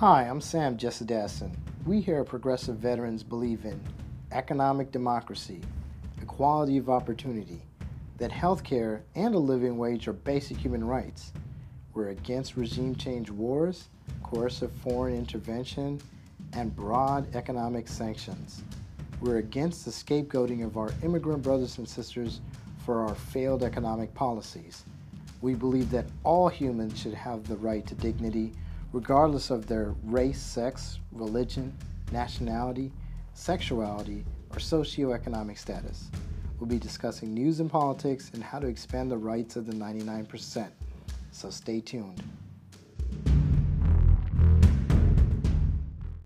Hi, I'm Sam Jesadason. We here at Progressive Veterans believe in economic democracy, equality of opportunity, that healthcare and a living wage are basic human rights. We're against regime change wars, coercive foreign intervention, and broad economic sanctions. We're against the scapegoating of our immigrant brothers and sisters for our failed economic policies. We believe that all humans should have the right to dignity regardless of their race, sex, religion, nationality, sexuality, or socioeconomic status. We'll be discussing news and politics and how to expand the rights of the 99%. So stay tuned.